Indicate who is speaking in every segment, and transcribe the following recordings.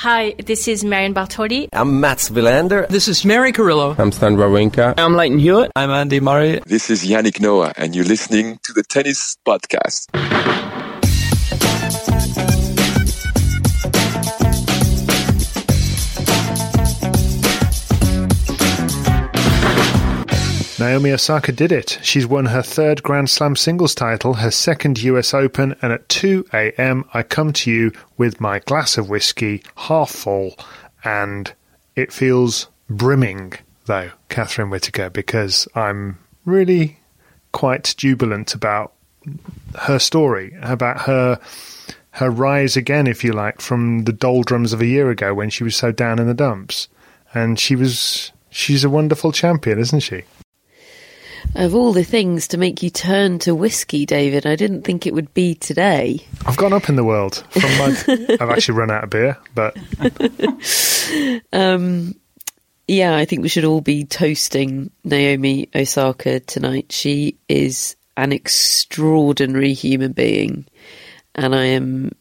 Speaker 1: Hi, this is Marion Bartoli.
Speaker 2: I'm Mats Wilander.
Speaker 3: This is Mary Carillo.
Speaker 4: I'm Stan Wawrinka.
Speaker 3: I'm Lleyton Hewitt.
Speaker 5: I'm Andy Murray.
Speaker 6: This is Yannick Noah, and you're listening to the Tennis Podcast.
Speaker 7: Naomi Osaka did it. She's won her third Grand Slam singles title, her second US Open, and at 2 a.m. I come to you with my glass of whiskey half full, and it feels brimming, though, Catherine Whitaker, because I'm really quite jubilant about her story, about her her rise again, if you like, from the doldrums of a year ago when she was so down in the dumps. And she was she's a wonderful champion, isn't she?
Speaker 8: Of all the things to make you turn to whiskey, David, I didn't think it would be today.
Speaker 7: I've gone up in the world. From my, I've actually run out of beer, but
Speaker 8: um, yeah, I think we should all be toasting Naomi Osaka tonight. She is an extraordinary human being, and I am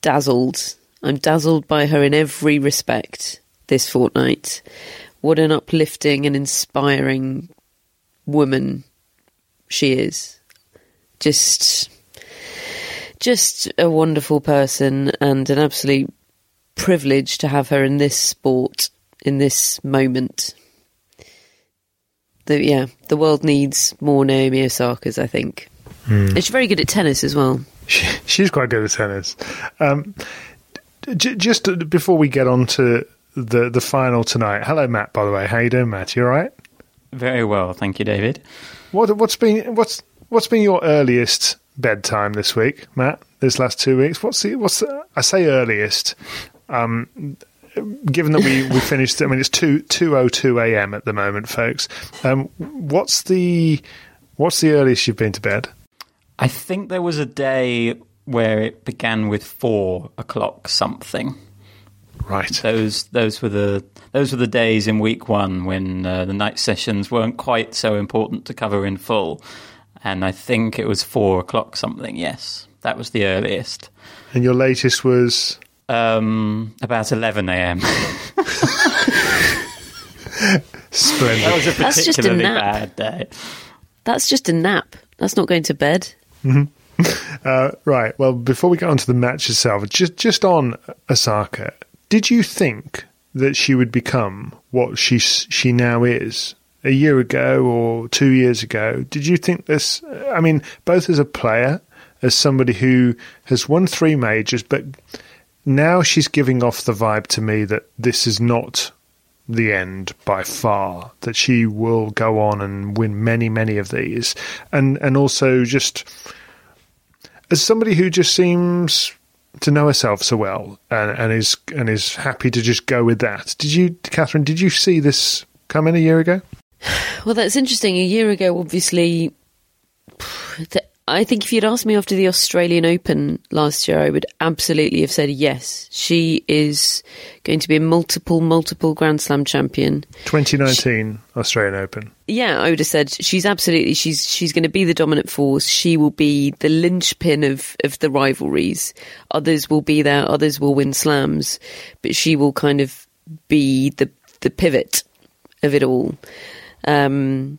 Speaker 8: dazzled. I'm dazzled by her in every respect this fortnight. What an uplifting and inspiring woman she is. Just just a wonderful person and an absolute privilege to have her in this sport in this moment. The, yeah, the world needs more Naomi Osakas, I think. Mm. And she's very good at tennis as well.
Speaker 7: She, she's quite good at tennis. Um, j- just before we get on to the the final tonight. Hello, Matt. By the way, how you doing, Matt? You all right?
Speaker 5: Very well, thank you, David.
Speaker 7: What what's been what's what's been your earliest bedtime this week, Matt? This last two weeks. What's the what's the, I say earliest? Um, given that we, we finished, I mean it's two two oh two a.m. at the moment, folks. Um, what's the what's the earliest you've been to bed?
Speaker 5: I think there was a day where it began with four o'clock something.
Speaker 7: Right.
Speaker 5: Those those were the those were the days in week one when uh, the night sessions weren't quite so important to cover in full, and I think it was four o'clock something. Yes, that was the earliest.
Speaker 7: And your latest was
Speaker 5: um, about eleven a.m.
Speaker 7: Splendid.
Speaker 5: That was a particularly bad day.
Speaker 8: That's just a nap. That's not going to bed.
Speaker 7: Mm-hmm. Uh, right. Well, before we get on to the match itself, just just on Osaka, did you think that she would become what she she now is a year ago or two years ago? Did you think this? I mean, both as a player, as somebody who has won three majors, but now she's giving off the vibe to me that this is not the end by far. That she will go on and win many, many of these, and and also just as somebody who just seems to know herself so well and, and is and is happy to just go with that. Did you, Catherine? Did you see this come in a year ago?
Speaker 8: Well, that's interesting. A year ago, obviously, I think if you'd asked me after the Australian Open last year, I would absolutely have said yes. She is going to be a multiple, multiple Grand Slam champion.
Speaker 7: 2019 she, Australian Open.
Speaker 8: Yeah, I would have said she's absolutely she's she's going to be the dominant force. She will be the linchpin of of the rivalries. Others will be there. Others will win slams, but she will kind of be the the pivot of it all. Um,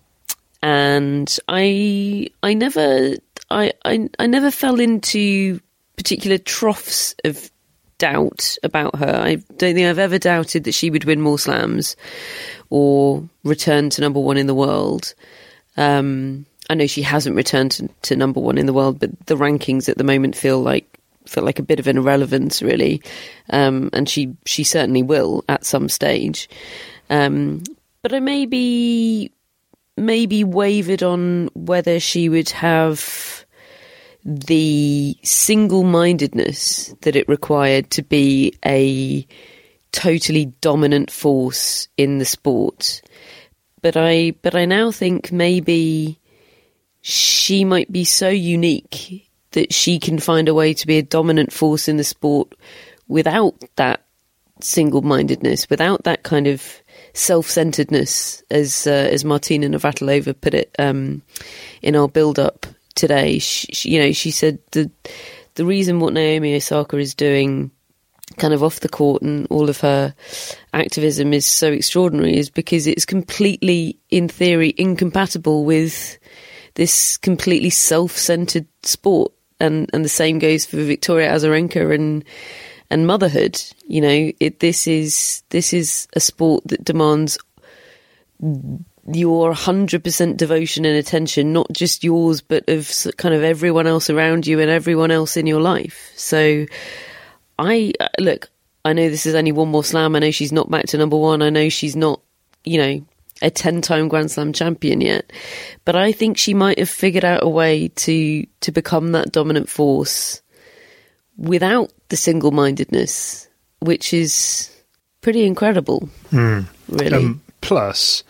Speaker 8: and I I never I, I I never fell into particular troughs of doubt about her. I don't think I've ever doubted that she would win more slams or return to number one in the world. Um, I know she hasn't returned to, to, number one in the world, but the rankings at the moment feel like feel like a bit of an irrelevance, really. Um, and she she certainly will at some stage. Um, but I maybe maybe wavered on whether she would have the single mindedness that it required to be a totally dominant force in the sport. But I but I now think maybe she might be so unique that she can find a way to be a dominant force in the sport without that single mindedness, without that kind of self-centeredness, as uh, as Martina Navratilova put it um, in our build-up today. She, she, you know, she said the the reason what Naomi Osaka is doing, kind of off the court, and all of her activism is so extraordinary, is because it's completely, in theory, incompatible with this completely self-centered sport, and and the same goes for Victoria Azarenka and and motherhood. You know, it, this is this is a sport that demands your 100% devotion and attention, not just yours, but of kind of everyone else around you and everyone else in your life. So, I uh, look, I know this is only one more slam. I know she's not back to number one. I know she's not, you know, a 10 time Grand Slam champion yet. But I think she might have figured out a way to, to become that dominant force without the single mindedness, which is pretty incredible,
Speaker 7: mm.
Speaker 8: really. Um,
Speaker 7: plus,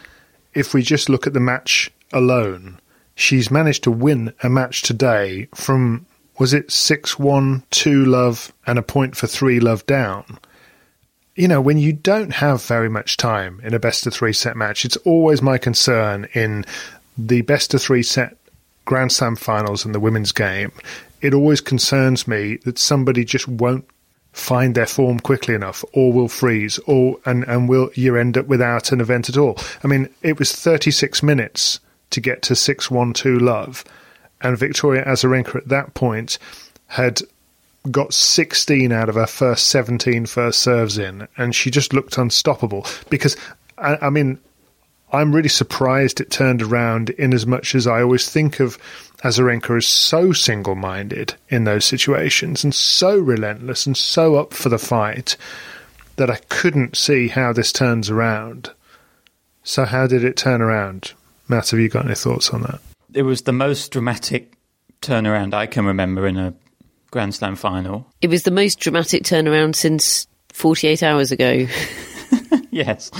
Speaker 7: if we just look at the match alone, she's managed to win a match today from, was it 6 1, 2 love, and a point for 3 love down? You know, when you don't have very much time in a best of three set match, it's always my concern in the best of three set Grand Slam finals and the women's game it always concerns me that somebody just won't find their form quickly enough or will freeze or and, and will you end up without an event at all. I mean, it was 36 minutes to get to 6-1-2 love and Victoria Azarenka at that point had got 16 out of her first 17 first serves in and she just looked unstoppable because I, I mean I'm really surprised it turned around in as much as I always think of Azarenka is so single minded in those situations and so relentless and so up for the fight that I couldn't see how this turns around. So, how did it turn around? Matt, have you got any thoughts on that?
Speaker 5: It was the most dramatic turnaround I can remember in a Grand Slam final.
Speaker 8: It was the most dramatic turnaround since 48 hours ago.
Speaker 5: yes.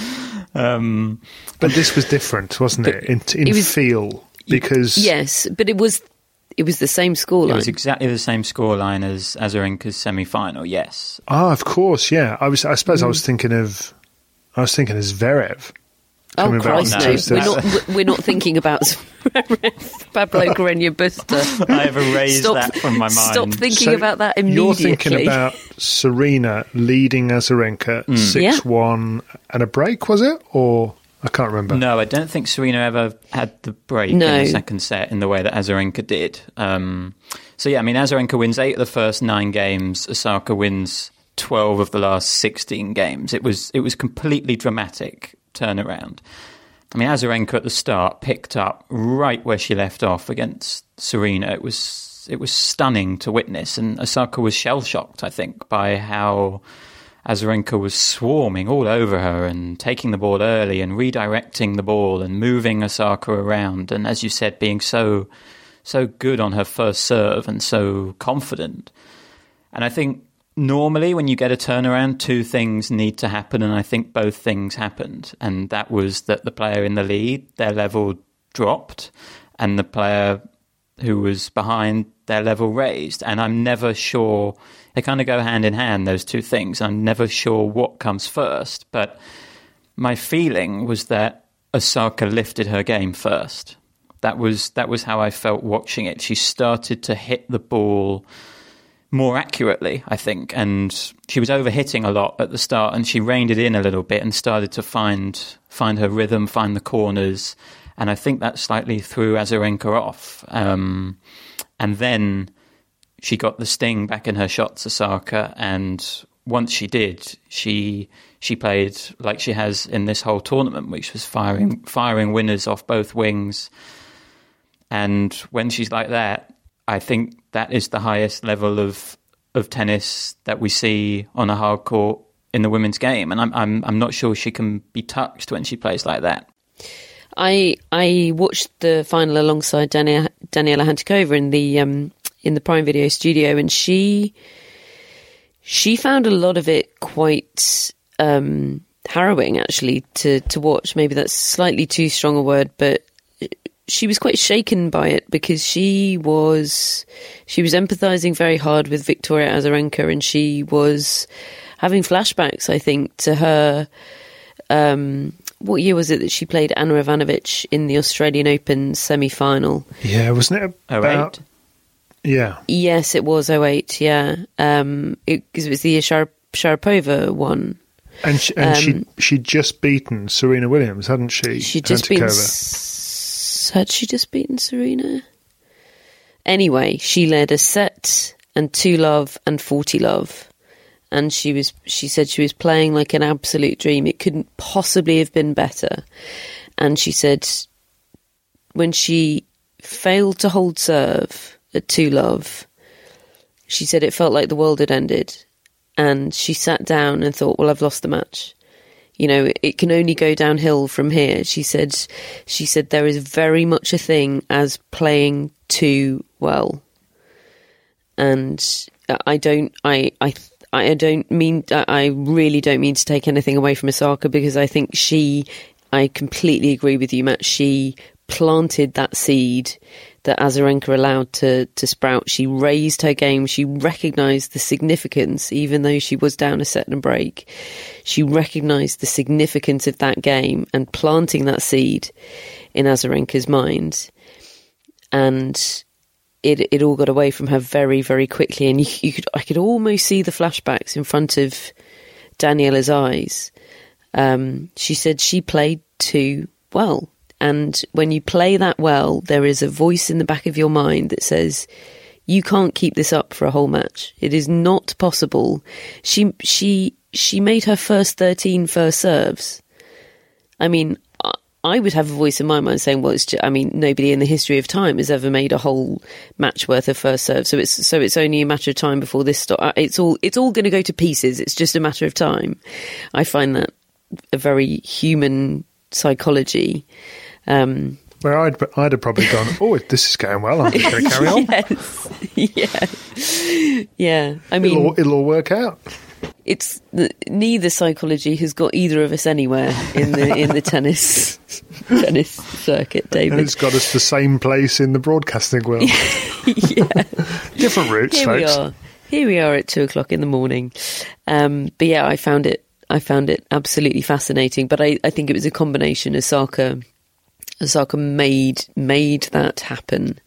Speaker 5: Um,
Speaker 7: but this was different, wasn't it? In, in it was, feel because
Speaker 8: yes, but it was it was the same scoreline.
Speaker 5: It was exactly the same scoreline as Azarenka's semi-final. Yes.
Speaker 7: Ah, of course. Yeah, I was. I suppose mm. I was thinking of. I was thinking of Zverev.
Speaker 8: Oh Christ, no! We're not. We're not thinking about Pablo Carreño Busta.
Speaker 5: I have erased stop, that from my mind.
Speaker 8: Stop thinking so about that immediately.
Speaker 7: You're thinking about Serena leading Azarenka mm. six yeah. one and a break, was it, or I can't remember.
Speaker 5: No, I don't think Serena ever had the break no. in the second set in the way that Azarenka did. Um, so yeah, I mean, Azarenka wins eight of the first nine games. Osaka wins twelve of the last sixteen games. It was it was completely dramatic turnaround. I mean, Azarenka at the start picked up right where she left off against Serena. It was it was stunning to witness, and Osaka was shell shocked. I think by how Azarenka was swarming all over her and taking the ball early and redirecting the ball and moving Osaka around. And as you said, being so so good on her first serve and so confident. And I think normally when you get a turnaround, two things need to happen, and I think both things happened. And that was that the player in the lead, their level dropped, and the player who was behind their level raised. And I'm never sure they kind of go hand in hand, those two things. I'm never sure what comes first, but my feeling was that Osaka lifted her game first. That was that was how I felt watching it. She started to hit the ball more accurately, I think, and she was overhitting a lot at the start, and she reined it in a little bit and started to find find her rhythm, find the corners, and I think that slightly threw Azarenka off. Um, and then she got the sting back in her shots, Osaka, and once she did, she she played like she has in this whole tournament, which was firing firing winners off both wings. And when she's like that, I think that is the highest level of of tennis that we see on a hard court in the women's game. And I'm I'm I'm not sure she can be touched when she plays like that.
Speaker 8: I I watched the final alongside Daniela, Daniela Hantuchova in the um, in the Prime Video studio, and she she found a lot of it quite um, harrowing, actually, to to watch. Maybe that's slightly too strong a word, but she was quite shaken by it because she was she was empathizing very hard with Victoria Azarenka, and she was having flashbacks. I think to her. Um, what year was it that she played Ana Ivanovic in the Australian Open semi final?
Speaker 7: Yeah, wasn't it about?
Speaker 5: 08?
Speaker 7: Yeah,
Speaker 8: Yes, it was 08, yeah. Um, it, 'cause it was the Shar- Sharapova one.
Speaker 7: and she, and
Speaker 8: Um,
Speaker 7: she she'd just beaten Serena Williams, hadn't she?
Speaker 8: She'd just beaten. S- Had she just beaten Serena? Anyway, she led a set and two love and 40 love. And she was, she said she was playing like an absolute dream. It couldn't possibly have been better. And she said when she failed to hold serve two love, she said it felt like the world had ended. And she sat down and thought, well, I've lost the match. You know it can only go downhill from here. She said she said there is very much a thing as playing too well. And i don't i i i don't mean i really don't mean to take anything away from osaka because i think she i completely agree with you matt. She planted that seed that Azarenka allowed to, to sprout. She raised her game. She recognised the significance, even though she was down a set and break. She recognised the significance of that game and planting that seed in Azarenka's mind. And it it all got away from her very very quickly, and you, you could I could almost see the flashbacks in front of Daniela's eyes. Um, she said she played too well. And when you play that well, there is a voice in the back of your mind that says, "You can't keep this up for a whole match. It is not possible." She she she made her first 13 first serves. I mean, I- would have a voice in my mind saying, "Well, it's just, I mean, nobody in the history of time has ever made a whole match worth of first serve, so it's so it's only a matter of time before this stop. Uh, it's all it's all going to go to pieces. It's just a matter of time." I find that a very human psychology. Um,
Speaker 7: Where I'd I'd have probably gone. Oh, this is going well. I'm just going to carry on.
Speaker 8: yes, yeah, yeah. I mean,
Speaker 7: It'll, all- it'll all work out.
Speaker 8: it's neither psychology has got either of us anywhere in the in the tennis tennis circuit,
Speaker 7: And
Speaker 8: David.
Speaker 7: it's got us the same place in the broadcasting world.
Speaker 8: yeah.
Speaker 7: Different routes,
Speaker 8: Here
Speaker 7: folks.
Speaker 8: we are. Here we are at two o'clock in the morning. Um, but yeah, I found it. I found it absolutely fascinating. But I, I think it was a combination. Osaka, Osaka made made that happen,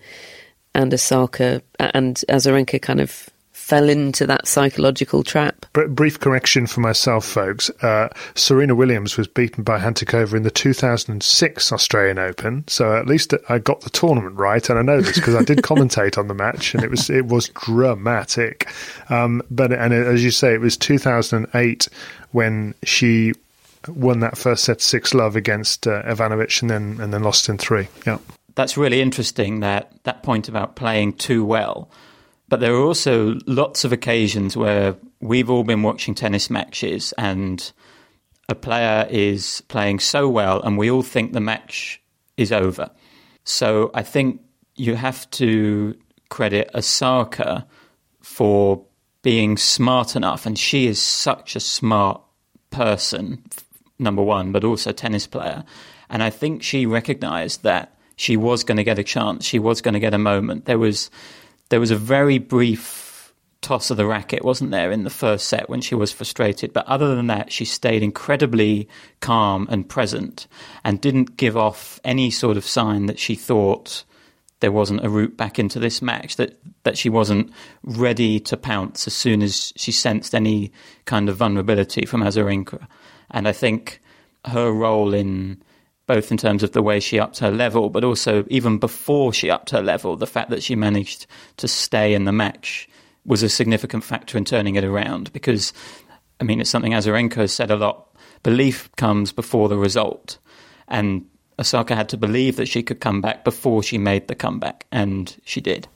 Speaker 8: and Osaka and Azarenka kind of fell into that psychological trap.
Speaker 7: Br- brief correction for myself, folks. Uh, Serena Williams was beaten by Hantuchova in the 2006 Australian Open, so at least I got the tournament right, and I know this because I did commentate on the match, and it was it was dramatic. Um, but and as you say, it was 2008 when she won that first set six love against uh, Ivanovic, and then and then lost in three. Yeah.
Speaker 5: That's really interesting. That that point about playing too well. But there are also lots of occasions where we've all been watching tennis matches and a player is playing so well and we all think the match is over. So I think you have to credit Osaka for being smart enough, and she is such a smart person, number one, but also tennis player. And I think she recognized that she was going to get a chance, she was going to get a moment. There was there was a very brief toss of the racket, wasn't there, in the first set when she was frustrated. But other than that, she stayed incredibly calm and present and didn't give off any sort of sign that she thought there wasn't a route back into this match, that, that she wasn't ready to pounce as soon as she sensed any kind of vulnerability from Azarenka. And I think her role in both in terms of the way she upped her level, but also even before she upped her level, the fact that she managed to stay in the match was a significant factor in turning it around. Because, I mean, it's something Azarenka has said a lot belief comes before the result. And Osaka had to believe that she could come back before she made the comeback, and she did.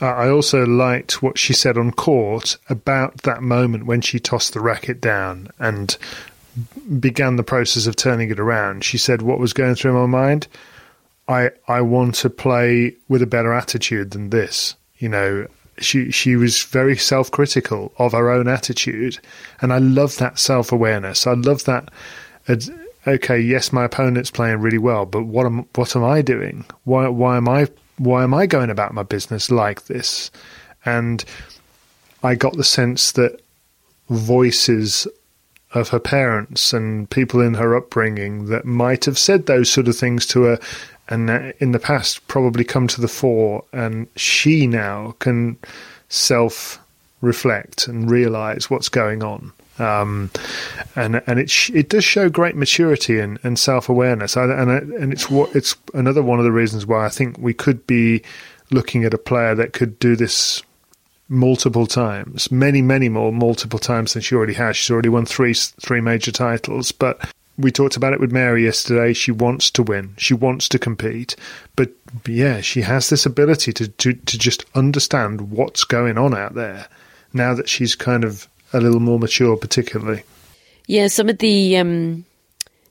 Speaker 7: Uh, I also liked what she said on court about that moment when she tossed the racket down and began the process of turning it around. She said, What was going through my mind? I I want to play with a better attitude than this. You know, she she was very self critical of her own attitude, and I love that self awareness. I love that. Okay, yes, my opponent's playing really well, but what am what am I doing? Why why am I why am I going about my business like this? And I got the sense that voices of her parents and people in her upbringing that might have said those sort of things to her and in the past probably come to the fore and she now can self reflect and realize what's going on um, and and it sh- it does show great maturity and, and self awareness. And and it's what it's another one of the reasons why I think we could be looking at a player that could do this multiple times, many many more multiple times than she already has. She's already won three three major titles, but. We talked about it with Mary yesterday. She wants to win. She wants to compete. But yeah, she has this ability to, to, to just understand what's going on out there now that she's kind of a little more mature, particularly.
Speaker 8: Yeah, some of the um,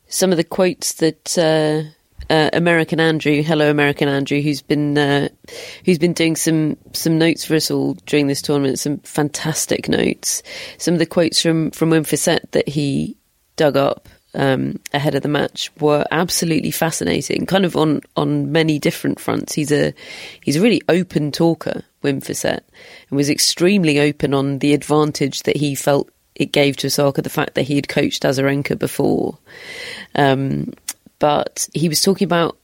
Speaker 8: some of the quotes that uh, uh, American Andrew, hello American Andrew, who's been uh, who's been doing some some notes for us all during this tournament, some fantastic notes. Some of the quotes from from Wim Fissette that he dug up um, ahead of the match were absolutely fascinating. Kind of on on many different fronts. He's a he's a really open talker, Wim Fissette, and was extremely open on the advantage that he felt it gave to Osaka the fact that he had coached Azarenka before. Um, but he was talking about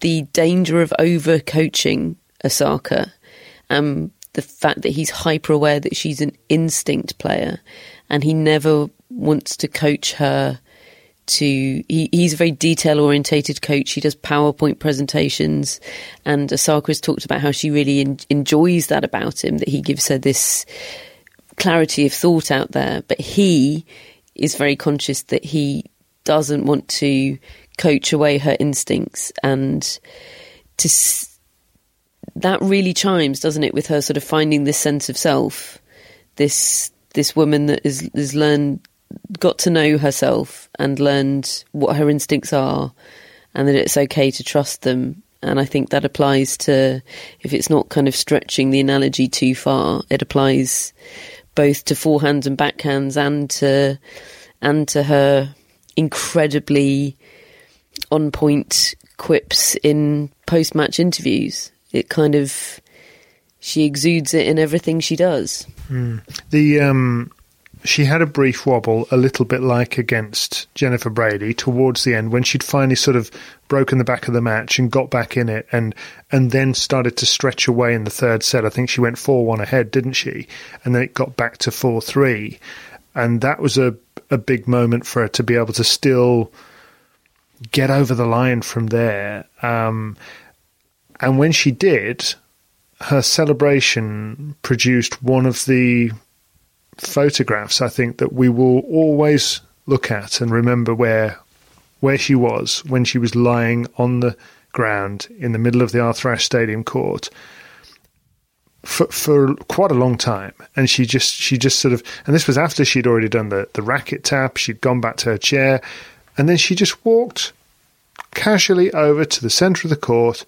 Speaker 8: the danger of over coaching Osaka. Um, the fact that he's hyper aware that she's an instinct player and he never wants to coach her to he, he's a very detail orientated coach. He does PowerPoint presentations, and Osaka has talked about how she really in, enjoys that about him. That he gives her this clarity of thought out there, but he is very conscious that he doesn't want to coach away her instincts and to that really chimes doesn't it with her sort of finding this sense of self this this woman that is has learned got to know herself and learned what her instincts are and that it's okay to trust them. And I think that applies to, if it's not kind of stretching the analogy too far, it applies both to forehands and backhands and to, and to her incredibly on point quips in post match interviews. It kind of, she exudes it in everything she does.
Speaker 7: Mm. The, um, she had a brief wobble, a little bit like against Jennifer Brady towards the end when she'd finally sort of broken the back of the match and got back in it and and then started to stretch away in the third set. I think she went 4 1 ahead, didn't she? And then it got back to 4 3. And that was a, a big moment for her to be able to still get over the line from there. Um, and when she did, her celebration produced one of the photographs, I think that we will always look at and remember where where she was when she was lying on the ground in the middle of the Arthur Ashe Stadium court for for quite a long time, and she just she just sort of and this was after she'd already done the the racket tap. She'd gone back to her chair, and then she just walked casually over to the centre of the court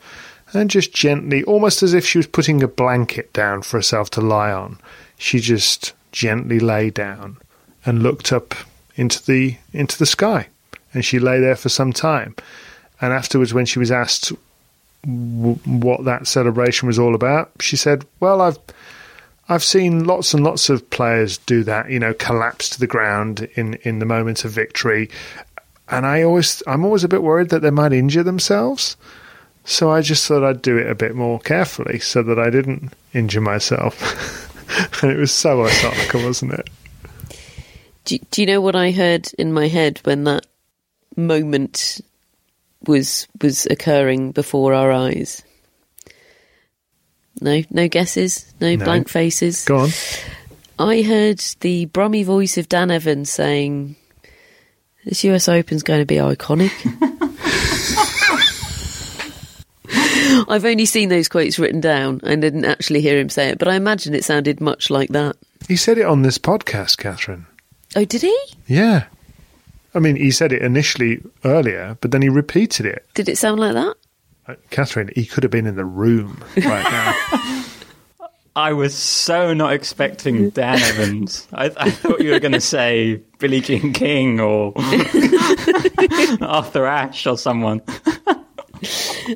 Speaker 7: and just gently, almost as if she was putting a blanket down for herself to lie on, she just gently lay down and looked up into the into the sky, and she lay there for some time. And afterwards, when she was asked w- what that celebration was all about, she said, "Well, I've." I've seen lots and lots of players do that, you know, collapse to the ground in, in the moment of victory. And I always, I'm always a bit worried that they might injure themselves. So I just thought I'd do it a bit more carefully so that I didn't injure myself. and it was so Osaka, wasn't it?
Speaker 8: Do, do you know what I heard in my head when that moment was was occurring before our eyes. No, no guesses, no,
Speaker 7: No.
Speaker 8: blank faces.
Speaker 7: Go on.
Speaker 8: I heard the brummy voice of Dan Evans saying, "This US Open's going to be iconic." I've only seen those quotes written down. and didn't actually hear him say it, but I imagine it sounded much like that.
Speaker 7: He said it on this podcast, Catherine.
Speaker 8: Oh, did he?
Speaker 7: Yeah. I mean, he said it initially earlier, but then he repeated it.
Speaker 8: Did it sound like that?
Speaker 7: Uh, Catherine, he could have been in the room right now.
Speaker 5: I was so not expecting Dan Evans. I, I thought you were going to say Billie Jean King or Arthur Ashe or someone.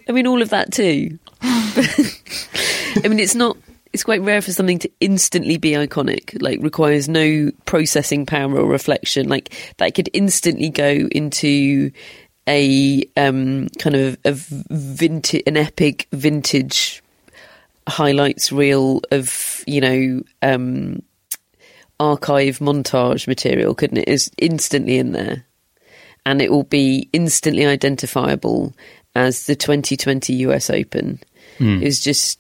Speaker 8: I mean, all of that too. I mean, it's not. It's quite rare for something to instantly be iconic. Like, requires no processing power or reflection. Like that could instantly go into a um, kind of a vintage, an epic vintage highlights reel of you know um, archive montage material, couldn't it? Is instantly in there, and it will be instantly identifiable as the 2020 US Open.
Speaker 5: Hmm.
Speaker 8: It was just,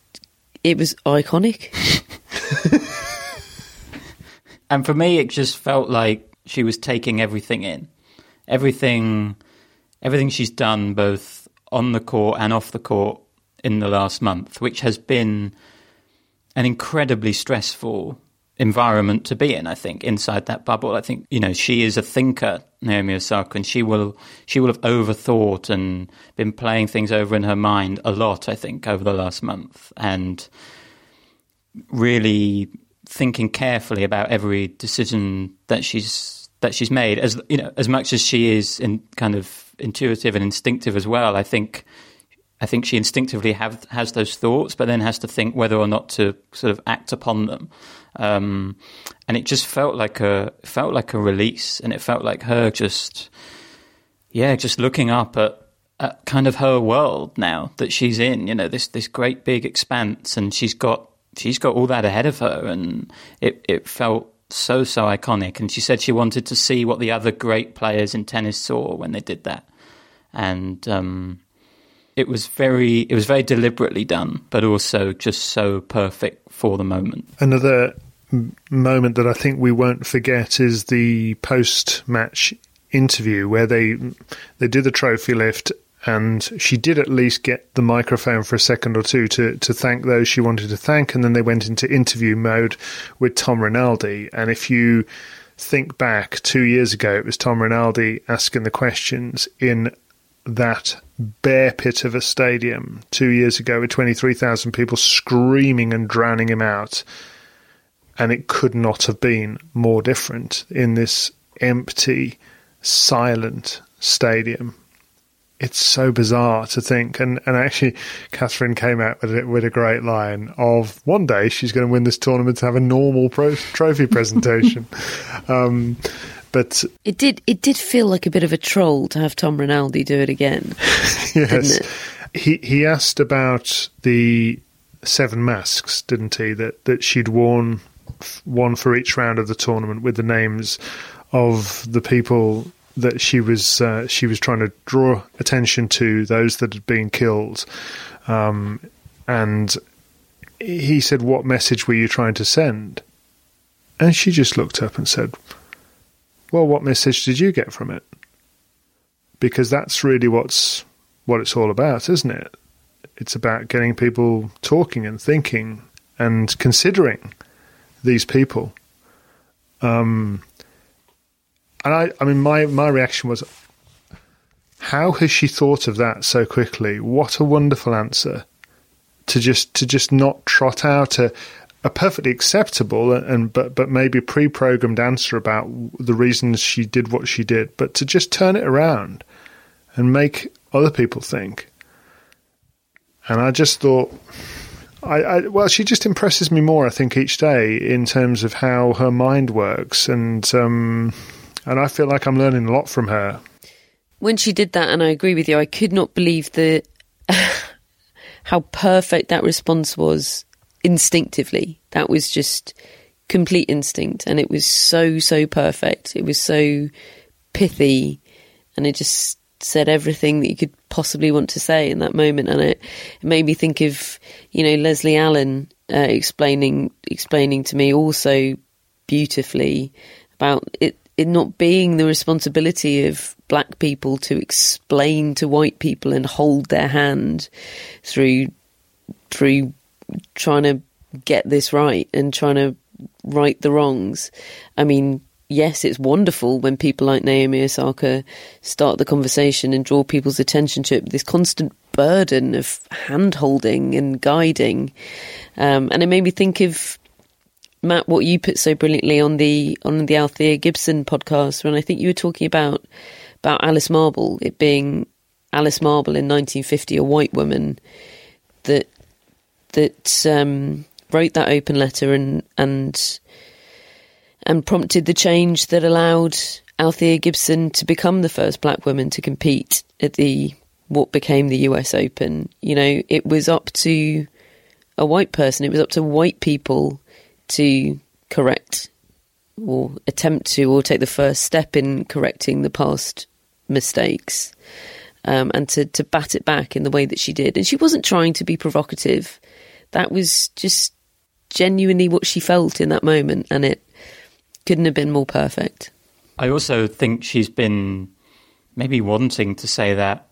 Speaker 8: it was iconic.
Speaker 5: And for me, it just felt like she was taking everything in, everything, everything she's done both on the court and off the court in the last month, which has been an incredibly stressful environment to be in. I think inside that bubble, I think you know she is a thinker, Naomi Osaka, and she will she will have overthought and been playing things over in her mind a lot. I think over the last month and really thinking carefully about every decision that she's that she's made. As you know, as much as she is in kind of intuitive and instinctive as well, I think I think she instinctively have, has those thoughts, but then has to think whether or not to sort of act upon them. Um, and it just felt like a felt like a release, and it felt like her just yeah, just looking up at. At kind of her world now that she's in, you know, this this great big expanse, and she's got she's got all that ahead of her, and it it felt so so iconic. And she said she wanted to see what the other great players in tennis saw when they did that, and um, it was very it was very deliberately done, but also just so perfect for the moment.
Speaker 7: Another moment that I think we won't forget is the post-match interview where they they did the trophy lift and she did at least get the microphone for a second or two to, to thank those she wanted to thank and then they went into interview mode with Tom Rinaldi and if you think back two years ago it was Tom Rinaldi asking the questions in that bear pit of a stadium two years ago with 23,000 people screaming and drowning him out and it could not have been more different in this empty, silent stadium. It's so bizarre to think, and, and actually, Catherine came out with it with a great line of one day she's going to win this tournament to have a normal pro- trophy presentation. um, but
Speaker 8: It did. It did feel like a bit of a troll to have Tom Rinaldi do it again.
Speaker 7: yes,
Speaker 8: it?
Speaker 7: he he asked about the seven masks, didn't he? That that she'd worn one for each round of the tournament with the names of the people that she was uh, she was trying to draw attention to, those that had been killed, um, and he said, "What message were you trying to send?" And she just looked up and said, "Well, what message did you get from it?" Because that's really what's what it's all about, isn't it? It's about getting people talking and thinking and considering these people. Um, and I, I mean, my, my reaction was, how has she thought of that so quickly? What a wonderful answer to just to just not trot out a, a perfectly acceptable and but but maybe pre-programmed answer about the reasons she did what she did, but to just turn it around and make other people think. And I just thought, I, I well, she just impresses me more. I think each day in terms of how her mind works, and um, and I feel like I'm learning a lot from her.
Speaker 8: when she did that, and I agree with you, I could not believe the how perfect that response was instinctively. That was just complete instinct, and it was so so perfect. It was so pithy, and it just said everything that you could possibly want to say in that moment, and it, it made me think of you know Leslie Allen uh, explaining explaining to me also beautifully about it it not being the responsibility of black people to explain to white people and hold their hand through through trying to get this right and trying to right the wrongs. I mean, yes, it's wonderful when people like Naomi Osaka start the conversation and draw people's attention to it. This constant burden of hand holding and guiding, um, and it made me think of Matt what you put so brilliantly on the on the Althea Gibson podcast when I think you were talking about about Alice Marble, it being Alice Marble in 1950, a white woman that um, wrote that open letter and and and prompted the change that allowed Althea Gibson to become the first black woman to compete at the what became the US Open. You know, it was up to a white person, it was up to white people to correct or attempt to or take the first step in correcting the past mistakes um, and to, to bat it back in the way that she did. And she wasn't trying to be provocative. That was just genuinely what she felt in that moment, and it couldn't have been more perfect.
Speaker 5: I also think she's been maybe wanting to say that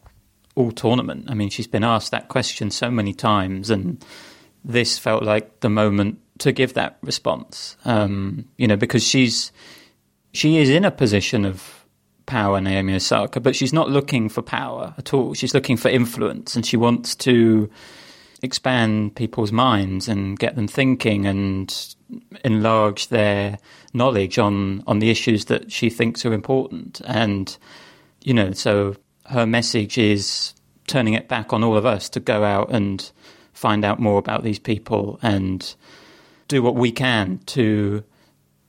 Speaker 5: all tournament. I mean, she's been asked that question so many times, and this felt like the moment to give that response. Um, you know, because she's she is in a position of power, Naomi Osaka, but she's not looking for power at all. She's looking for influence, and she wants to expand people's minds and get them thinking and enlarge their knowledge on on the issues that she thinks are important. And you know, so her message is turning it back on all of us to go out and find out more about these people and do what we can to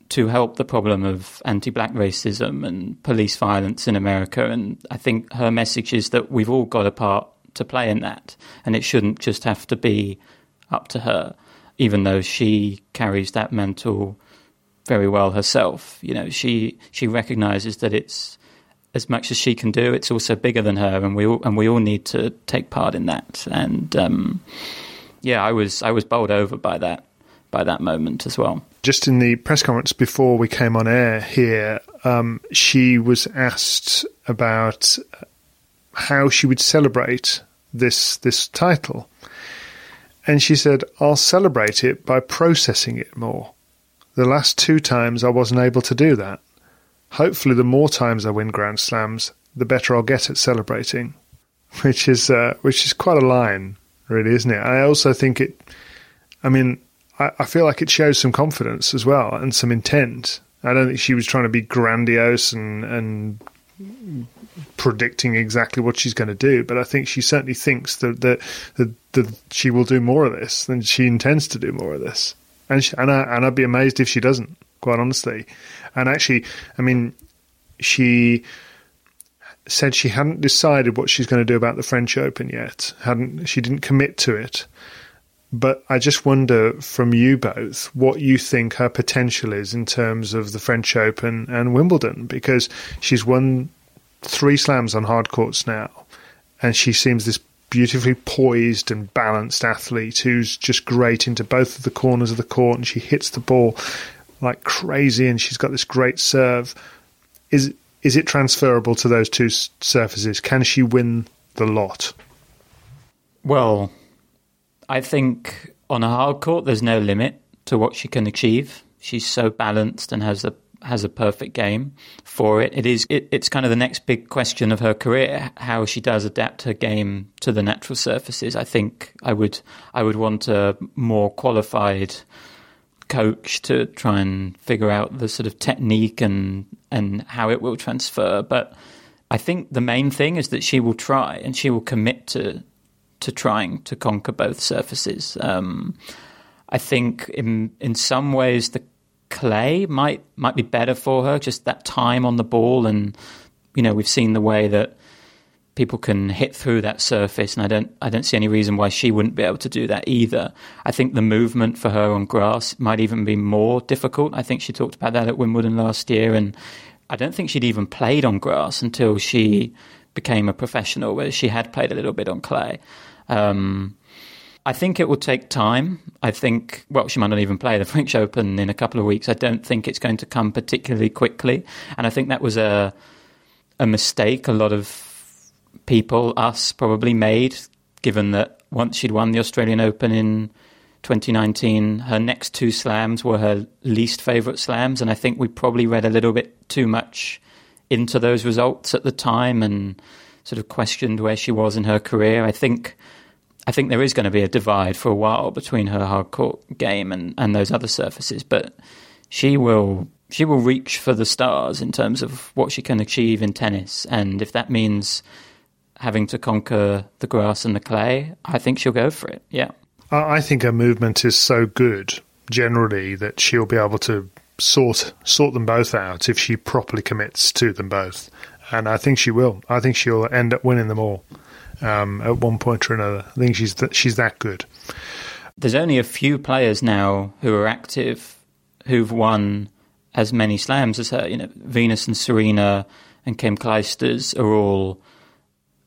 Speaker 5: to help the problem of anti-black racism and police violence in America. And I think her message is that we've all got a part to play in that, and it shouldn't just have to be up to her, even though she carries that mantle very well herself. You know, she she recognizes that it's as much as she can do. It's also bigger than her, and we all, and we all need to take part in that. And um, yeah, I was I was bowled over by that by that moment as well.
Speaker 7: Just in the press conference before we came on air here, um, she was asked about how she would celebrate this this title, and she said, "I'll celebrate it by processing it more." The last two times I wasn't able to do that. Hopefully, the more times I win Grand Slams, the better I'll get at celebrating, which is uh, which is quite a line, really, isn't it? I also think it. I mean, I, I feel like it shows some confidence as well and some intent. I don't think she was trying to be grandiose and and predicting exactly what she's going to do, but I think she certainly thinks that that, that, that she will do more of this than she intends to do more of this, and she, and I, and I'd be amazed if she doesn't, quite honestly. And actually, I mean, she said she hadn't decided what she's going to do about the French Open yet. hadn't She didn't commit to it. But I just wonder from you both what you think her potential is in terms of the French Open and Wimbledon, because she's won three slams on hard courts now, and she seems this beautifully poised and balanced athlete who's just great into both of the corners of the court, and she hits the ball like crazy, and she's got this great serve. Is is it transferable to those two surfaces? Can she win the lot?
Speaker 5: Well, I think on a hard court, there's no limit to what she can achieve. She's so balanced and has a has a perfect game for it. It is it, it's kind of the next big question of her career how she does adapt her game to the natural surfaces. I think I would I would want a more qualified coach to try and figure out the sort of technique and and how it will transfer. But I think the main thing is that she will try and she will commit to to trying to conquer both surfaces. Um, I think in in some ways the clay might might be better for her, just that time on the ball, and you know we've seen the way that people can hit through that surface, and I don't I don't see any reason why she wouldn't be able to do that either. I think the movement for her on grass might even be more difficult. I think she talked about that at Wimbledon last year, and I don't think she'd even played on grass until she became a professional, where she had played a little bit on clay. Um, I think it will take time. I think, well, she might not even play the French Open in a couple of weeks. I don't think it's going to come particularly quickly. And I think that was a, a mistake a lot of people, us probably made, given that once she'd won the Australian Open in 2019, her next two slams were her least favourite slams. And I think we probably read a little bit too much into those results at the time and sort of questioned where she was in her career. I think I think there is going to be a divide for a while between her hard court game and, and those other surfaces, but she will she will reach for the stars in terms of what she can achieve in tennis, and if that means having to conquer the grass and the clay, I think she'll go for it. Yeah,
Speaker 7: I think her movement is so good generally that she'll be able to sort sort them both out if she properly commits to them both, and I think she will. I think she'll end up winning them all um, at one point or another. I think she's th- she's that good.
Speaker 5: There's only a few players now who are active who've won as many slams as her. You know, Venus and Serena and Kim Clijsters are all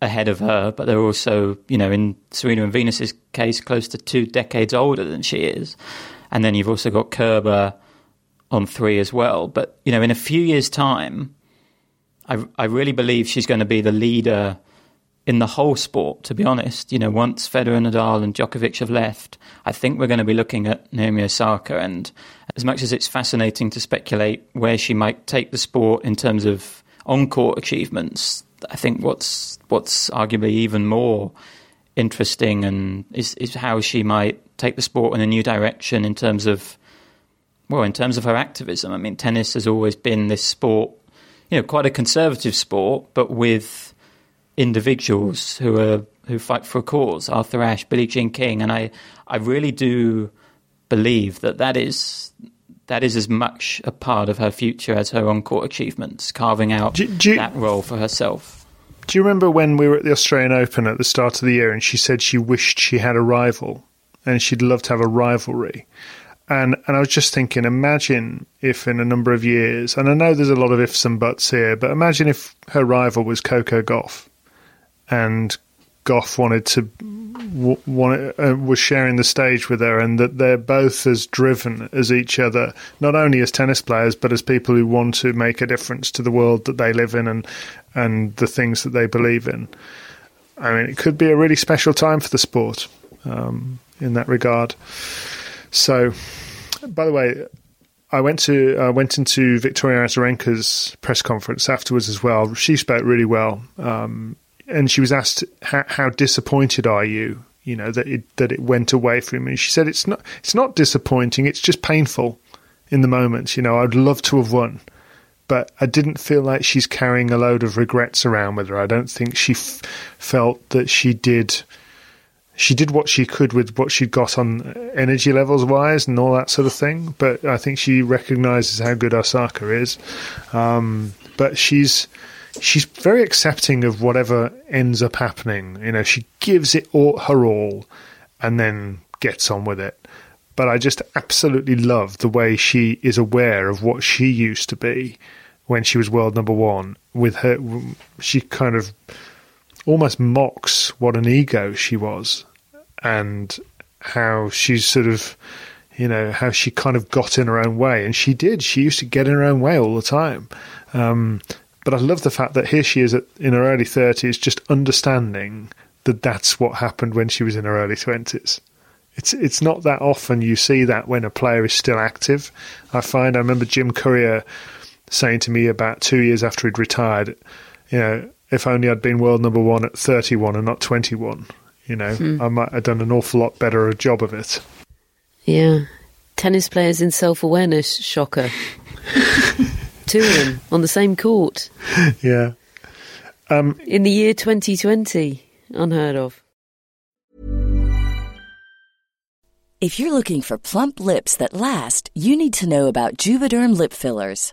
Speaker 5: ahead of her, but they're also, you know, in Serena and Venus's case, close to two decades older than she is. And then you've also got Kerber on three as well. But you know, in a few years' time, I I really believe she's going to be the leader in the whole sport, to be honest. You know, once Federer, Nadal, and Djokovic have left, I think we're going to be looking at Naomi Osaka. And as much as it's fascinating to speculate where she might take the sport in terms of on-court achievements, I think what's what's arguably even more interesting and is, is how she might take the sport in a new direction in terms of well, in terms of her activism. I mean, tennis has always been this sport, you know, quite a conservative sport, but with individuals who are who fight for a cause. Arthur Ashe, Billie Jean King, and I I really do believe that that is that is as much a part of her future as her on court achievements, carving out do, do you, that role for herself.
Speaker 7: Do you remember when we were at the Australian Open at the start of the year and she said she wished she had a rival and she'd love to have a rivalry? And and I was just thinking, imagine if in a number of years, and I know there's a lot of ifs and buts here, but imagine if her rival was Coco Gauff and Gauff wanted to wanted, uh, was sharing the stage with her, and that they're both as driven as each other, not only as tennis players but as people who want to make a difference to the world that they live in and and the things that they believe in. I mean, it could be a really special time for the sport um, in that regard. So, by the way, I went to I went into Victoria Azarenka's press conference afterwards as well. She spoke really well. Um, and she was asked how, disappointed are you you know that it that it went away from me she said it's not it's not disappointing it's just painful in the moment you know I'd love to have won but I didn't feel like she's carrying a load of regrets around with her. I don't think she f- felt that she did she did what she could with what she'd got on energy levels wise and all that sort of thing but I think she recognizes how good Osaka is um, but she's she's very accepting of whatever ends up happening. You know, she gives it all, her all and then gets on with it. But I just absolutely love the way she is aware of what she used to be when she was world number one. With her, she kind of almost mocks what an ego she was and how she's sort of you know how she kind of got in her own way and she did she used to get in her own way all the time um, but I love the fact that here she is at, in her early 30s, just understanding that that's what happened when she was in her early 20s. It's it's not that often you see that when a player is still active. I find I remember Jim Courier saying to me about two years after he'd retired, you know, if only I'd been world number one at 31 and not 21, you know, hmm. I might have done an awful lot better a job of it.
Speaker 8: Yeah. Tennis players in self awareness, shocker. two of them on the same court.
Speaker 7: Yeah. Um,
Speaker 8: In the year 2020, unheard of.
Speaker 9: If you're looking for plump lips that last, you need to know about Juvederm lip fillers.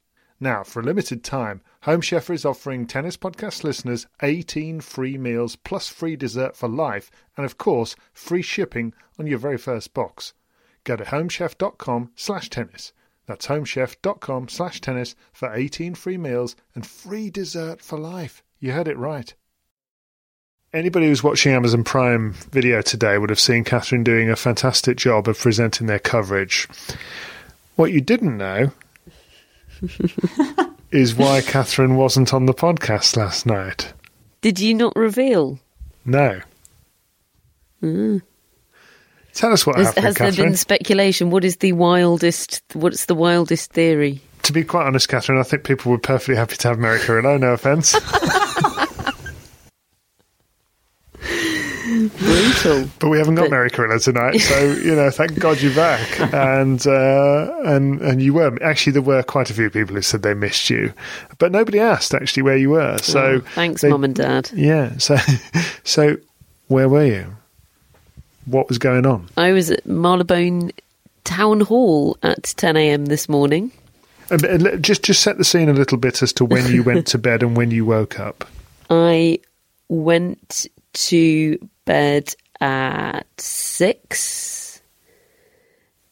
Speaker 7: Now, for a limited time, Home Chef is offering Tennis Podcast listeners 18 free meals plus free dessert for life, and of course, free shipping on your very first box. Go to homechef.com slash tennis. That's homechef.com slash tennis for 18 free meals and free dessert for life. You heard it right. Anybody who's watching Amazon Prime video today would have seen Catherine doing a fantastic job of presenting their coverage. What you didn't know is why Catherine wasn't on the podcast last night.
Speaker 8: Did you not reveal?
Speaker 7: No.
Speaker 8: Mm.
Speaker 7: Tell us what
Speaker 8: has,
Speaker 7: happened,
Speaker 8: has there been speculation? What is the wildest? What's the wildest theory?
Speaker 7: To be quite honest, Catherine, I think people were perfectly happy to have Mary Carrillo. No offence.
Speaker 8: Brutal.
Speaker 7: But we haven't got
Speaker 8: But-
Speaker 7: Mary Carrillo tonight, so you know, thank God you're back. And uh, and and you were actually there were quite a few people who said they missed you, but nobody asked actually where you were. So
Speaker 8: Oh, thanks,
Speaker 7: they-
Speaker 8: mum and dad.
Speaker 7: Yeah. So so where were you? What was going on?
Speaker 8: I was at Marylebone Town Hall at 10 a.m. this morning.
Speaker 7: Just just set the scene a little bit as to when you went to bed and when you woke up.
Speaker 8: I went to bed at six,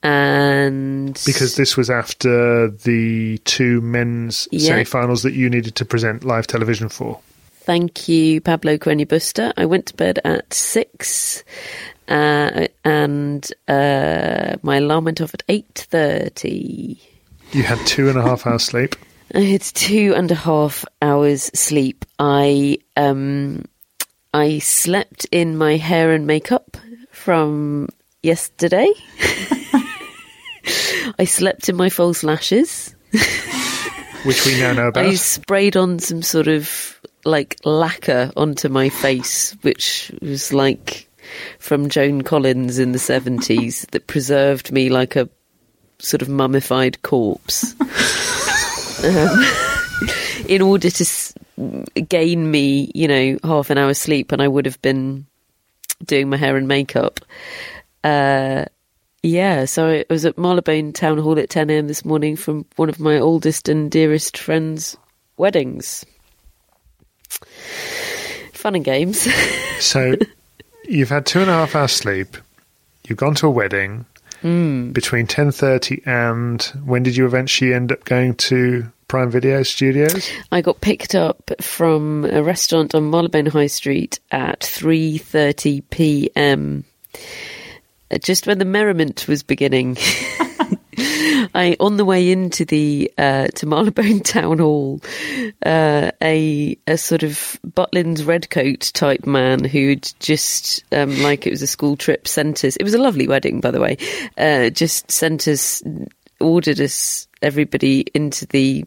Speaker 8: and
Speaker 7: Because this was after the two men's
Speaker 8: Yeah.
Speaker 7: semi-finals that you needed to present live television for.
Speaker 8: Thank you, Pablo Carreño Busta. I went to bed at six, uh, and uh, my alarm went off at eight thirty.
Speaker 7: You had two and a half hours sleep.
Speaker 8: I had two and a half hours sleep. I um, I slept in my hair and makeup from yesterday. I slept in my false lashes.
Speaker 7: which we now know about.
Speaker 8: I sprayed on some sort of like lacquer onto my face, which was like from Joan Collins in the 70s that preserved me like a sort of mummified corpse. um, in order to s- gain me, you know, half an hour's sleep, and I would have been doing my hair and makeup. Uh, yeah, so I was at Marylebone Town Hall at 10 a.m. this morning from one of my oldest and dearest friends' weddings. Fun and games.
Speaker 7: So you've had two and a half hours sleep. You've gone to a wedding.
Speaker 8: Mm.
Speaker 7: between ten thirty and when did you eventually end up going to Prime Video Studios?
Speaker 8: I got picked up from a restaurant on Marylebone High Street at 3:30 p.m. just when the merriment was beginning. I on the way into the uh, to Marylebone Town Hall, uh, a a sort of Butlins redcoat type man who'd just um, like it was a school trip sent us. It was a lovely wedding, by the way. Uh, just sent us, ordered us everybody into the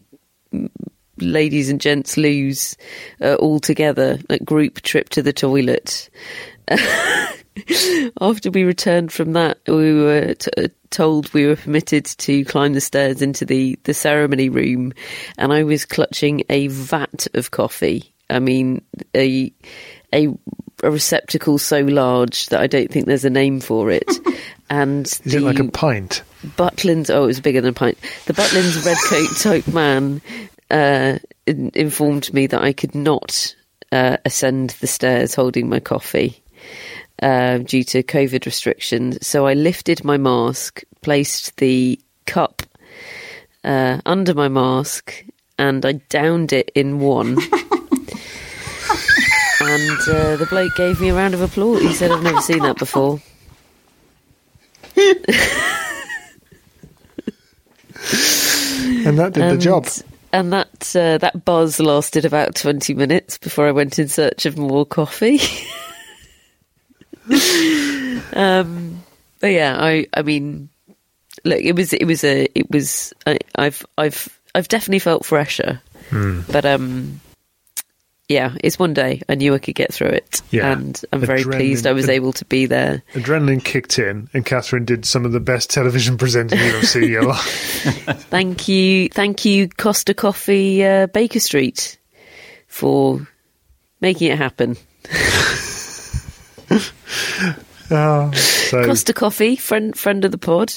Speaker 8: ladies and gents lose uh, all together, like group trip to the toilet. After we returned from that, we were t- uh, told we were permitted to climb the stairs into the, the ceremony room, and I was clutching a vat of coffee. I mean, a a, a receptacle so large that I don't think there's a name for it. And
Speaker 7: Is it like a pint?
Speaker 8: Butlins, oh, it was bigger than a pint. The Butlins redcoat type man uh, in, informed me that I could not uh, ascend the stairs holding my coffee uh, due to COVID restrictions. So I lifted my mask, placed the cup uh, under my mask, and I downed it in one. and uh, the bloke gave me a round of applause. He said, I've never seen that before.
Speaker 7: And that did the job.
Speaker 8: And that uh, that buzz lasted about twenty minutes before I went in search of more coffee. um, but yeah, I I mean, look, it was it was a it was I, I've I've I've definitely felt fresher,
Speaker 7: Hmm.
Speaker 8: but um. Yeah, it's one day. I knew I could get through it,
Speaker 7: Yeah.
Speaker 8: and I'm very
Speaker 7: Adrenaline-
Speaker 8: pleased I was able to be there.
Speaker 7: Adrenaline kicked in, and Catherine did some of the best television presenting you've seen in your life.
Speaker 8: Thank you, thank you, Costa Coffee uh, Baker Street, for making it happen.
Speaker 7: Oh, so
Speaker 8: Costa Coffee, friend friend of the pod.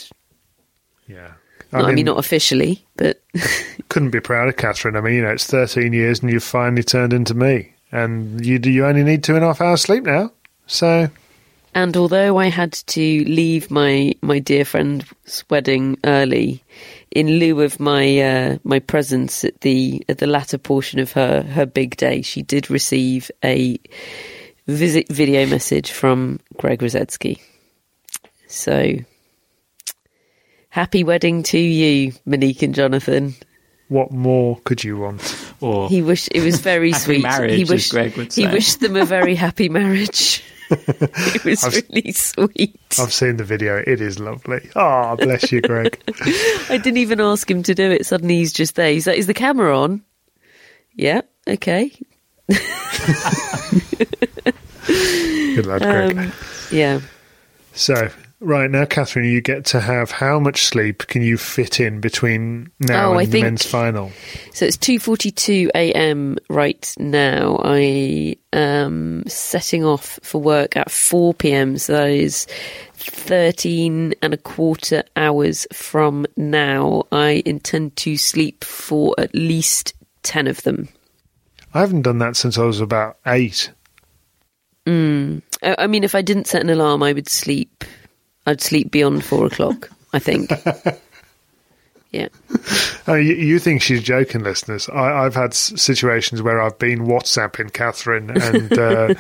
Speaker 7: yeah,
Speaker 8: No, I mean, not officially, but
Speaker 7: couldn't be proud of Catherine. I mean, you know, it's 13 years and you've finally turned into me. And you do you only need two and a half hours sleep now. So,
Speaker 8: and although I had to leave my my dear friend's wedding early, in lieu of my uh, my presence at the at the latter portion of her her big day, she did receive a visit video message from Greg Rusedski. So. Happy wedding to you, Monique and Jonathan.
Speaker 7: what more could you want?
Speaker 5: Or
Speaker 8: He wished it was very
Speaker 5: Happy
Speaker 8: sweet.
Speaker 5: marriage,
Speaker 8: he wished
Speaker 5: Greg would
Speaker 8: he wished them a very happy marriage. it was
Speaker 7: I've-
Speaker 8: really sweet.
Speaker 7: I've seen the video. It is lovely. Ah, bless you, Greg.
Speaker 8: I didn't even ask him to do it. Suddenly he's just there. He's like, "Is the camera on?" Yeah. Okay.
Speaker 7: Good lad, Greg.
Speaker 8: Um, yeah.
Speaker 7: So, right now, Catherine, you get to have how much sleep can you fit in between now
Speaker 8: Oh,
Speaker 7: and
Speaker 8: I
Speaker 7: the
Speaker 8: think-
Speaker 7: men's final?
Speaker 8: So it's two forty two a.m. right now. I am setting off for work at four p.m. So that is thirteen and a quarter hours from now. I intend to sleep for at least ten of them.
Speaker 7: I haven't done that since I was about eight. Hmm.
Speaker 8: I I mean, if I didn't set an alarm, I would sleep. I'd sleep beyond four o'clock. I think. yeah.
Speaker 7: Oh, you, you think she's joking, listeners? I, I've had s- situations where I've been WhatsApping Catherine, and uh,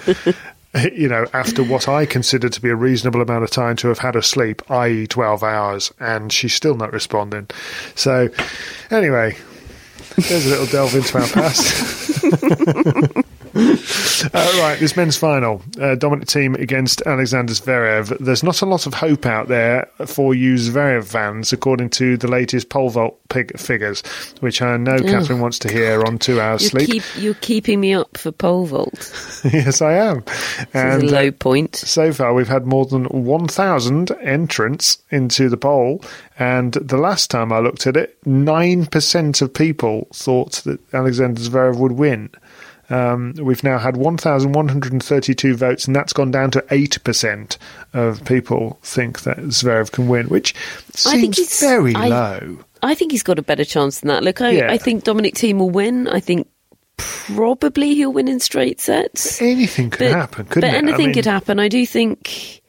Speaker 7: you know, after what I consider to be a reasonable amount of time to have had a sleep, i.e., twelve hours, and she's still not responding. So, anyway, there's a little delve into our past. Uh, right, this men's final. Uh, Dominic Thiem against Alexander Zverev. There's not a lot of hope out there for you Zverev fans, according to the latest pole vault pig figures, which I know Catherine wants to hear on two hours
Speaker 8: You're,
Speaker 7: sleep.
Speaker 8: keep, you're keeping me up for pole vault.
Speaker 7: yes, I am.
Speaker 8: This
Speaker 7: And
Speaker 8: is a low
Speaker 7: uh,
Speaker 8: point.
Speaker 7: so far, we've had more than 1,000 entrants into the poll. And the last time I looked at it, 9% of people thought that Alexander Zverev would win. Um, we've now had 1,132 votes, and that's gone down to 8% of people think that Zverev can win, which
Speaker 8: I think
Speaker 7: seems
Speaker 8: he's
Speaker 7: very
Speaker 8: I-
Speaker 7: low.
Speaker 8: I think he's got a better chance than that. Look, I,
Speaker 7: Yeah.
Speaker 8: I think Dominic Thiem will win. I think probably he'll win in straight sets.
Speaker 7: Anything could
Speaker 8: But-
Speaker 7: happen, couldn't
Speaker 8: but
Speaker 7: it? I
Speaker 8: anything
Speaker 7: mean-
Speaker 8: could happen. I do think,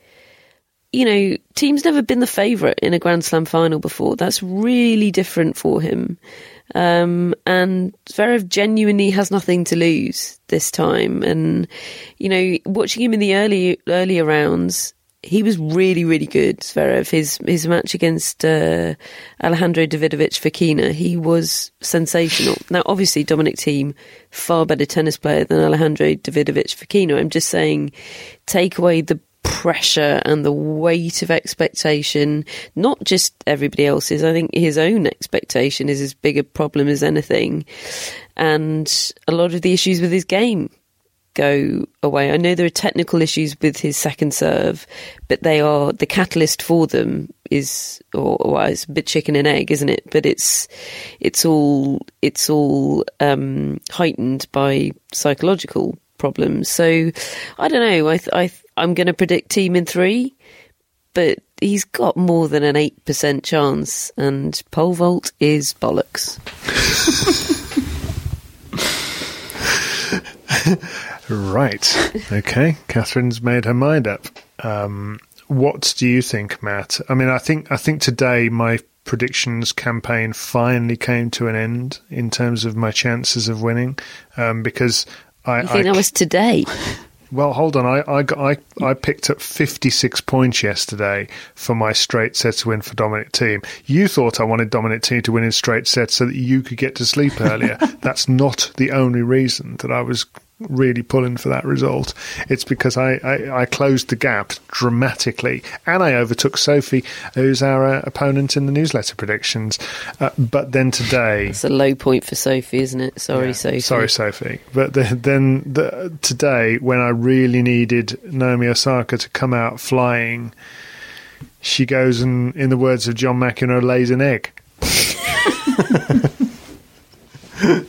Speaker 8: you know, Thiem's never been the favourite in a Grand Slam final before. That's really different for him. Um, and Zverev genuinely has nothing to lose this time. And, you know, watching him in the early, earlier rounds, he was really, really good, Zverev. His his match against uh, Alejandro Davidovich Fokina, he was sensational. Now, obviously, Dominic Thiem far better tennis player than Alejandro Davidovich Fokina. I'm just saying, take away the pressure and the weight of expectation, not just everybody else's. I think his own expectation is as big a problem as anything. And a lot of the issues with his game go away. I know there are technical issues with his second serve, but they are the catalyst for them is or, it's a bit chicken and egg, isn't it? But it's it's all it's all um, heightened by psychological problems. So I don't know. I I I'm going to predict Thiem in three, but he's got more than an eight percent chance, and pole vault is bollocks.
Speaker 7: right. Okay. Catherine's made her mind up. Um, what do you think, Matt? I mean, I think I think today my predictions campaign finally came to an end in terms of my chances of winning um, because I
Speaker 8: You think
Speaker 7: I,
Speaker 8: that was today?
Speaker 7: well, hold on. I I, got, I I picked up fifty six points yesterday for my straight sets win for Dominic Thiem. You thought I wanted Dominic Thiem to win in straight sets so that you could get to sleep earlier. That's not the only reason that I was really pulling for that result. It's because I, I, I closed the gap dramatically and I overtook Sophie, who's our uh, opponent in the newsletter predictions. Uh, but then today.
Speaker 8: It's a low point for Sophie, isn't it? Sorry,
Speaker 7: Yeah,
Speaker 8: Sophie.
Speaker 7: Sorry, Sophie. But the, then the, today, when I really needed Naomi Osaka to come out flying, she goes and, in the words of John McEnroe, lays an egg.
Speaker 5: Yeah,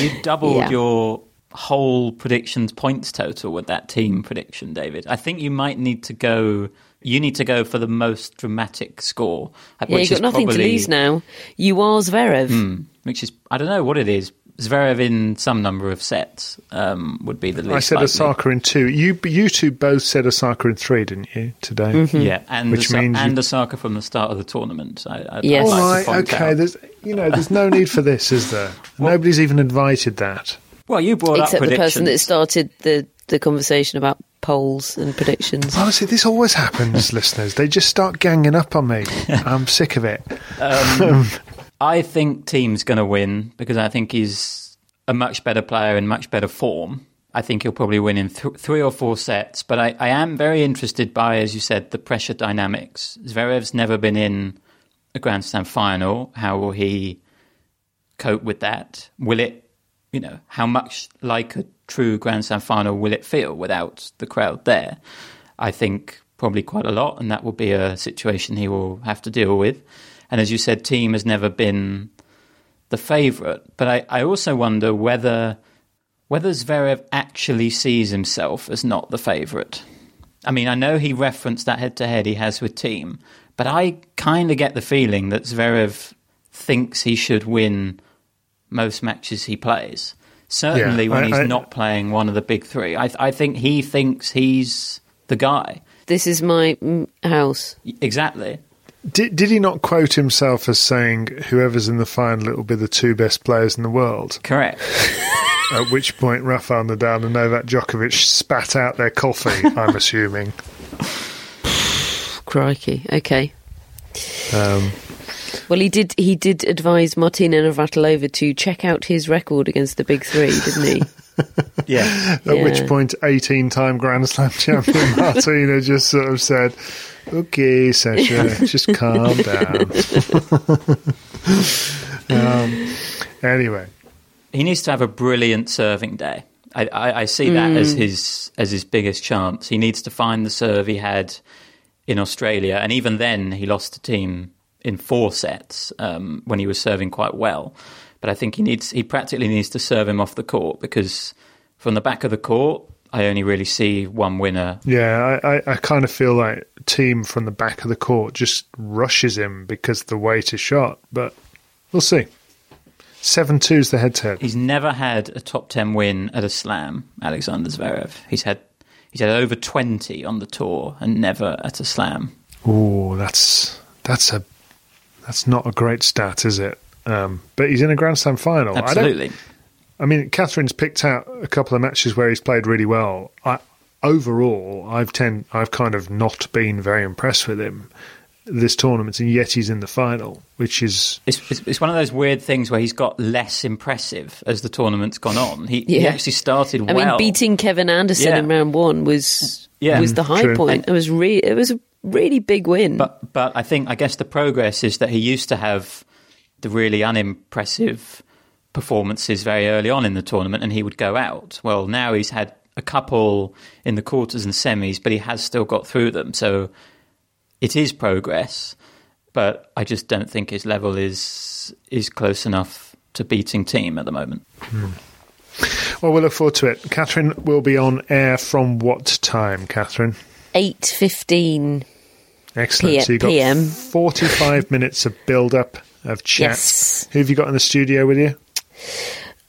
Speaker 5: you doubled
Speaker 8: Yeah.
Speaker 5: your whole predictions points total with that Thiem prediction, David. I think you might need to go. You need to go for the most dramatic score, uh,
Speaker 8: Yeah,
Speaker 5: which
Speaker 8: you've
Speaker 5: is
Speaker 8: got nothing
Speaker 5: probably,
Speaker 8: to lose now. You are Zverev.
Speaker 5: Hmm, which is I don't know what it is. Zverev in some number of sets um, would be the least.
Speaker 7: I said
Speaker 5: likely.
Speaker 7: Osaka in two. You you two both said Osaka in three, didn't you, today?
Speaker 8: Mm-hmm.
Speaker 5: Yeah, and
Speaker 7: Which
Speaker 5: Osa-
Speaker 7: means you-
Speaker 5: and Osaka from the start of the tournament. I, I'd,
Speaker 8: Yes.
Speaker 5: I'd like
Speaker 7: right,
Speaker 5: point
Speaker 7: okay.
Speaker 5: out.
Speaker 7: There's you know, there's no need for this, is there? Nobody's even invited that.
Speaker 5: Well, you brought up.
Speaker 8: Except
Speaker 5: up
Speaker 8: the person that started the, the conversation about polls and predictions.
Speaker 7: Honestly, this always happens, listeners. They just start ganging up on me. I'm sick of it.
Speaker 5: Um, I think Thiem's going to win because I think he's a much better player in much better form. I think he'll probably win in th- three or four sets. But I, I am very interested by, as you said, the pressure dynamics. Zverev's never been in a Grand Slam final. How will he cope with that? Will it, you know, how much like a true Grand Slam final will it feel without the crowd there? I think probably quite a lot, and that will be a situation he will have to deal with. And as you said, Thiem has never been the favourite. But I, I also wonder whether whether Zverev actually sees himself as not the favourite. I mean, I know he referenced that head to head he has with Thiem, but I kind of get the feeling that Zverev thinks he should win most matches he plays. Certainly
Speaker 7: Yeah,
Speaker 5: when
Speaker 7: I-
Speaker 5: he's
Speaker 7: I-
Speaker 5: not playing one of the big three. I, I think he thinks he's the guy.
Speaker 8: This is my house.
Speaker 5: Exactly.
Speaker 7: Did, did he not quote himself as saying, whoever's in the final, it will be the two best players in the world?
Speaker 5: Correct.
Speaker 7: At which point, Rafael Nadal and Novak Djokovic spat out their coffee, I'm assuming.
Speaker 8: Crikey. Okay.
Speaker 7: Um,
Speaker 8: Well, he did. He did advise Martina Navratilova to check out his record against the big three, didn't he?
Speaker 5: Yeah.
Speaker 7: At which point, 18 time Grand Slam champion Martina just sort of said, Okay, Sasha, just calm down. um, anyway,
Speaker 5: he needs to have a brilliant serving day. I, I, I see that as his as his biggest chance. He needs to find the serve he had in Australia, and even then, he lost the Thiem in four sets um, when he was serving quite well. But I think he needs he practically needs to serve him off the court because from the back of the court, I only really see one winner.
Speaker 7: yeah, I, I, I kind of feel like Thiem from the back of the court just rushes him because the weight is shot, but we'll see. 7 2 is the head to head.
Speaker 5: He's never had a top ten win at a slam, Alexander Zverev. He's had He's had over 20 on the tour and never at a slam.
Speaker 7: Oh, that's that's a that's not a great stat, is it? Um, but he's in a Grand Slam final.
Speaker 5: Absolutely.
Speaker 7: I, I, mean, Catherine's picked out a couple of matches where he's played really well. I, overall, I've tend I've kind of not been very impressed with him this tournament, and yet he's in the final, which is
Speaker 5: it's, it's, it's, one of those weird things where he's got less impressive as the tournament's gone on. He,
Speaker 8: yeah.
Speaker 5: he actually started
Speaker 8: I
Speaker 5: well.
Speaker 8: mean, beating Kevin Anderson
Speaker 5: Yeah.
Speaker 8: in round one was
Speaker 5: Yeah.
Speaker 8: was the high
Speaker 7: True.
Speaker 8: point. It was re- it was a really big win.
Speaker 5: But but I think I guess the progress is that he used to have the really unimpressive performances very early on in the tournament, and he would go out. Well, now he's had a couple in the quarters and semis, but he has still got through them. So it is progress, but I just don't think his level is is close enough to beating Thiem at the moment. Hmm.
Speaker 7: well. We'll look forward to it. Catherine will be on air from what time, Catherine?
Speaker 8: Eight fifteen.
Speaker 7: Excellent.
Speaker 8: P-
Speaker 7: so you got
Speaker 8: PM.
Speaker 7: forty-five minutes of build-up of chat.
Speaker 8: Yes.
Speaker 7: Who have you got in the studio with you?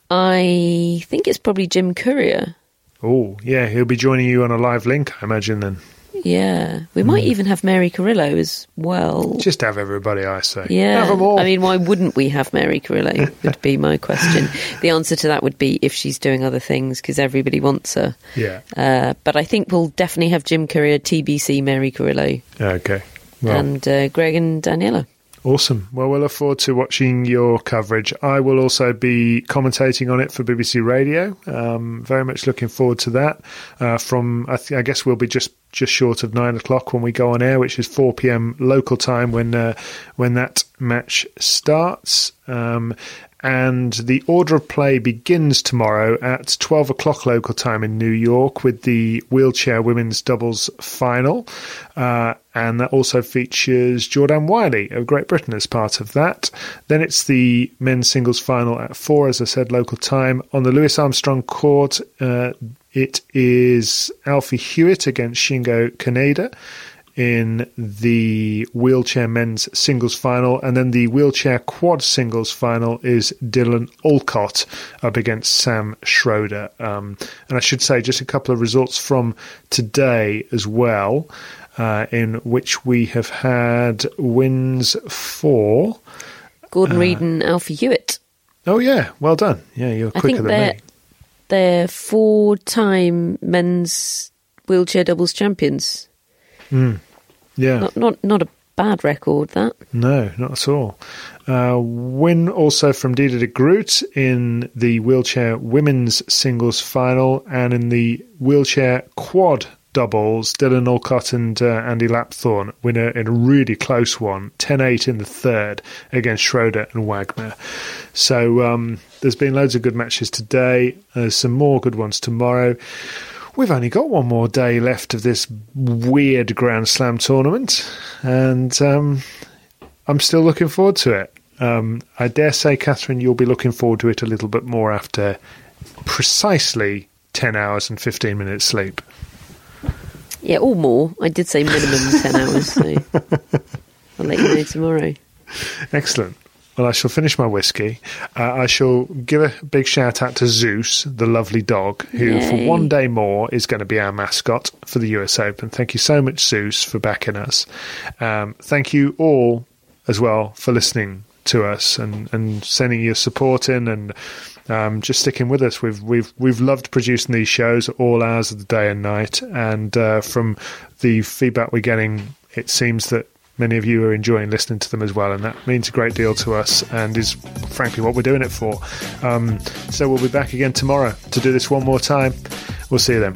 Speaker 8: I think it's probably Jim Courier.
Speaker 7: Oh, yeah, he'll be joining you on a live link, I imagine. Then
Speaker 8: Yeah, we might even have Mary Carrillo as well.
Speaker 7: just have everybody. I say,
Speaker 8: Yeah,
Speaker 7: have them all.
Speaker 8: I mean, why wouldn't we have Mary Carrillo? Would be my question. the answer to that would be if she's doing other things because everybody wants her.
Speaker 7: yeah.
Speaker 8: Uh, but I think we'll definitely have Jim Courier, TBC, Mary Carrillo,
Speaker 7: Okay. Well,
Speaker 8: and uh, Greg and Daniela.
Speaker 7: Awesome. Well, we'll look forward to watching your coverage. I will also be commentating on it for BBC Radio. Um, very much looking forward to that. Uh, from I, th- I guess we'll be just just short of nine o'clock when we go on air, which is four p.m. local time when uh, when that match starts. Um, and the order of play begins tomorrow at 12 o'clock local time in New York with the wheelchair women's doubles final. Uh, and that also features Jordan Whiley of Great Britain as part of that. Then it's the men's singles final at 4, as I said, local time. On the Louis Armstrong court, uh, it is Alfie Hewitt against Shingo Kunieda in the wheelchair men's singles final, and then the wheelchair quad singles final is Dylan Alcott up against Sam Schroeder. Um, and I should say just a couple of results from today as well, uh, in which we have had wins for.
Speaker 8: Gordon Reid and Alfie Hewitt.
Speaker 7: Oh yeah, well done. Yeah, you're quicker than
Speaker 8: they're
Speaker 7: me.
Speaker 8: they're four-time men's wheelchair doubles champions.
Speaker 7: Yeah.
Speaker 8: Not not not a bad record. That
Speaker 7: No, not at all. Uh, win also from Diede de Groot in the wheelchair women's singles final and in the wheelchair quad doubles. Dylan Alcott and uh, Andy Lapthorne win a, in a really close one, 10 8 in the third against Schroeder and Wagner. So um, there's been loads of good matches today. There's some more good ones tomorrow. We've only got one more day left of this weird Grand Slam tournament, and um, I'm still looking forward to it. Um, I dare say, Catherine, you'll be looking forward to it a little bit more after precisely 10 hours and 15 minutes sleep.
Speaker 8: Yeah, or more. I did say minimum ten hours. So I'll let you know tomorrow.
Speaker 7: Excellent. Well, I shall finish my whiskey. Uh, I shall give a big shout out to Zeus, the lovely dog, who for one day more is going to be our mascot for the US Open. Thank you so much, Zeus, for backing us. Um, thank you all as well for listening to us and, and sending your support in and um, just sticking with us. We've we've we've loved producing these shows all hours of the day and night, and uh, from the feedback we're getting, it seems that many of you are enjoying listening to them as well, and that means a great deal to us, and is frankly what we're doing it for. Um, so we'll be back again tomorrow to do this one more time. We'll see you then.